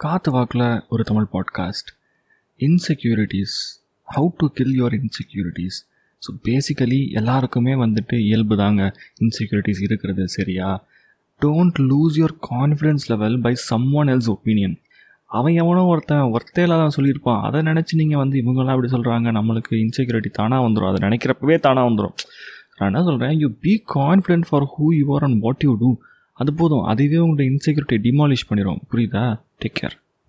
காத்து வாக்கில் ஒரு Tamil podcast insecurities how to kill your insecurities so basically எல்லாருக்குமே வந்துட்டு இயல்பு தாங்க இன்செக்யூரிட்டிஸ் இருக்கிறது சரியா? Don't lose your confidence level by someone else opinion அவன் எவனோ ஒருத்தன் ஒருத்தையில தான் சொல்லியிருப்பான். அதை நினச்சி நீங்கள் வந்து இவங்கெல்லாம் அப்படி சொல்கிறாங்க நம்மளுக்கு இன்செக்யூரிட்டி தானாக வந்துடும் அதை நினைக்கிறப்பவே தானாக வந்துடும் நான் என்ன சொல்கிறேன் you be confident for who you are and what you do அது போதும். அதுவே உங்களோட இன்செக்யூரிட்டியை டிமாலிஷ் பண்ணிடும் புரியுதா? Take care